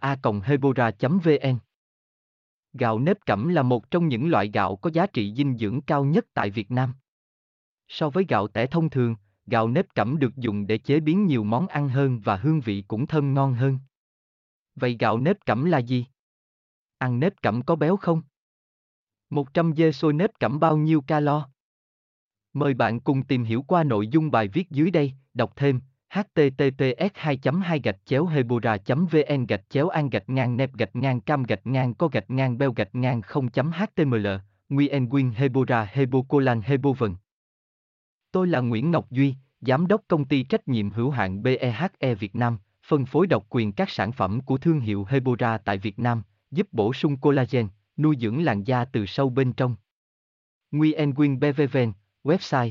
a hebora vn Gạo nếp cẩm là một trong những loại gạo có giá trị dinh dưỡng cao nhất tại Việt Nam. So với gạo tẻ thông thường, gạo nếp cẩm được dùng để chế biến nhiều món ăn hơn và hương vị cũng thơm ngon hơn. Vậy gạo nếp cẩm là gì? Ăn nếp cẩm có béo không? 100 dê xôi nếp cẩm bao nhiêu calo? Mời bạn cùng tìm hiểu qua nội dung bài viết dưới đây, đọc thêm https 2 2 gạch chéo hebora vn gạch chéo an gạch ngang nep gạch ngang cam gạch ngang co gạch ngang beo gạch ngang 0 html nguyen quyên hebora hebocolan hebovn tôi là nguyễn ngọc duy, giám đốc công ty trách nhiệm hữu hạn behe việt nam, phân phối độc quyền các sản phẩm của thương hiệu hebora tại việt nam, giúp bổ sung collagen, nuôi dưỡng làn da từ sâu bên trong. Nguyen quyên bvvn website